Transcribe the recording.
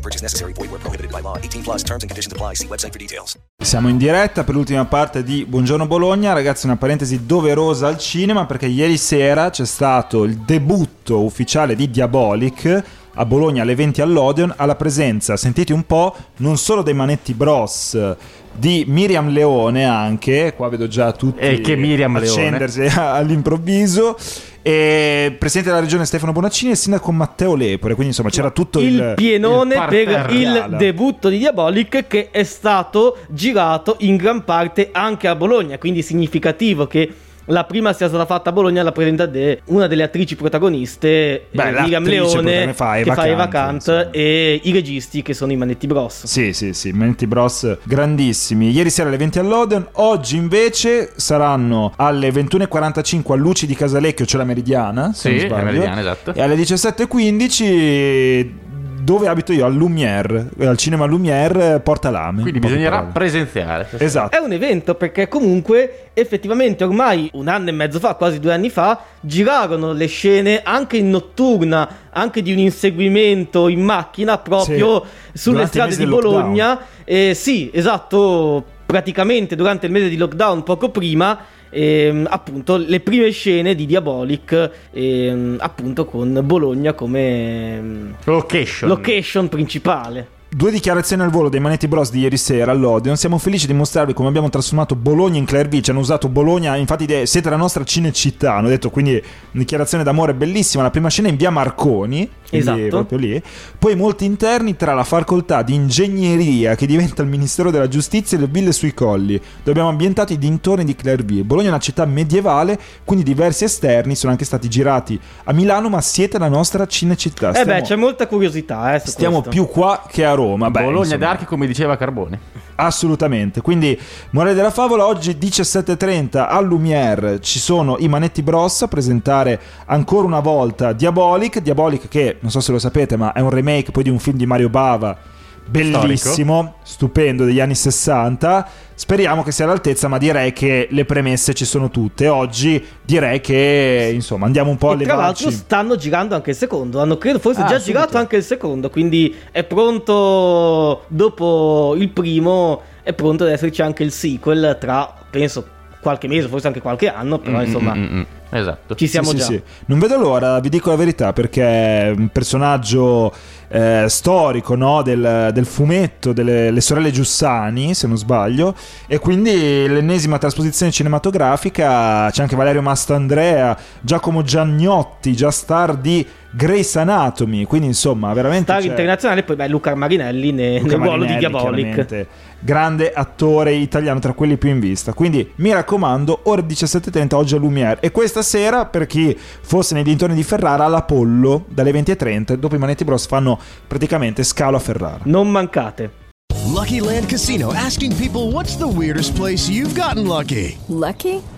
No purchase necessary. Void where prohibited by law. 18 plus terms and conditions apply. See website for details. Siamo in diretta per l'ultima parte di Buongiorno Bologna, ragazzi una parentesi doverosa al cinema perché ieri sera c'è stato il debutto ufficiale di Diabolic a Bologna alle 20 all'Odeon alla presenza, sentite un po', non solo dei Manetti Bros di Miriam Leone anche, qua vedo già tutti E che Miriam Leone? accendersi all'improvviso e presidente della regione Stefano Bonaccini e sindaco Matteo Lepore, quindi insomma c'era tutto il, il pienone il per il debutto di Diabolic che è stato girato in gran parte anche a Bologna, quindi significativo che la prima sia stata fatta a Bologna la presenta de una delle attrici protagoniste Beh, eh, Miriam Leone che fa che Eva fa Eva Kant, Kant insomma. e i registi che sono i Manetti Bros. Sì, sì, sì, Menti Bros grandissimi. Ieri sera alle 20 all'Odeon, oggi invece saranno alle 21.45 a Luci di Casalecchio, cioè la Meridiana, se Sì, non la. Meridiana, esatto. E alle 17.15 dove abito io, al Lumière, al cinema Lumière, eh, Porta Lame. Quindi bisognerà parole. presenziare. Esatto. È un evento perché comunque effettivamente ormai un anno e mezzo fa, quasi due anni fa, girarono le scene anche in notturna, anche di un inseguimento in macchina proprio sulle Durante strade di. Bologna. Eh, sì, esatto, praticamente durante il mese di lockdown poco prima. Ehm, appunto le prime scene di Diabolic ehm, appunto con Bologna come ehm, Location. location principale Due dichiarazioni al volo dei Manetti Bros di ieri sera all'Odeon. Siamo felici di mostrarvi come abbiamo trasformato Bologna in Clairvy. Ci hanno usato Bologna, infatti siete la nostra cinecittà. Hanno detto quindi una dichiarazione d'amore bellissima. La prima scena in via Marconi, Esatto. proprio lì. Poi molti interni tra la facoltà di ingegneria che diventa il Ministero della Giustizia e le ville sui colli. Dove abbiamo ambientato i dintorni di Clairvy. Bologna è una città medievale, quindi diversi esterni sono anche stati girati a Milano, ma siete la nostra cinecittà. eh Stiamo- beh c'è molta curiosità eh, Stiamo questo. più qua che a Roma. Beh, Bologna insomma, d'Archi, come diceva Carbone. Assolutamente. Quindi, morale della favola, oggi 17.30 al Lumière ci sono i Manetti Bros a presentare ancora una volta Diabolic. Diabolic che, non so se lo sapete, ma è un remake poi di un film di Mario Bava. Bellissimo, stupendo degli anni 60. Speriamo che sia all'altezza, ma direi che le premesse ci sono tutte. Oggi direi che, insomma, andiamo un po' a E tra l'altro stanno girando anche il secondo. Hanno credo forse Ah, già subito. girato anche il secondo. Quindi è pronto dopo il primo. È pronto ad esserci anche il sequel tra penso qualche mese, forse anche qualche anno. Però insomma, Mm, mm, mm. Esatto. ci siamo Sì, già. sì, sì. Non vedo l'ora, vi dico la verità, perché è un personaggio eh, storico no? del, del fumetto delle le sorelle Giussani, se non sbaglio, e quindi l'ennesima trasposizione cinematografica. C'è anche Valerio Mastandrea, Giacomo Giannotti, già star di Grace Anatomy. Quindi, insomma, veramente. Star c'è- internazionale, poi beh, Luca Marinelli ne- Luca nel ruolo di Diabolic. Grande attore italiano tra quelli più in vista. Quindi mi raccomando, ore 17.30 oggi a Lumière. E questa sera, per chi fosse nei dintorni di Ferrara, all'Apollo dalle 20.30. Dopo i Manetti Bros fanno praticamente scalo a Ferrara. Non mancate. Lucky Land Casino asking people what's the weirdest place you've gotten lucky? Lucky?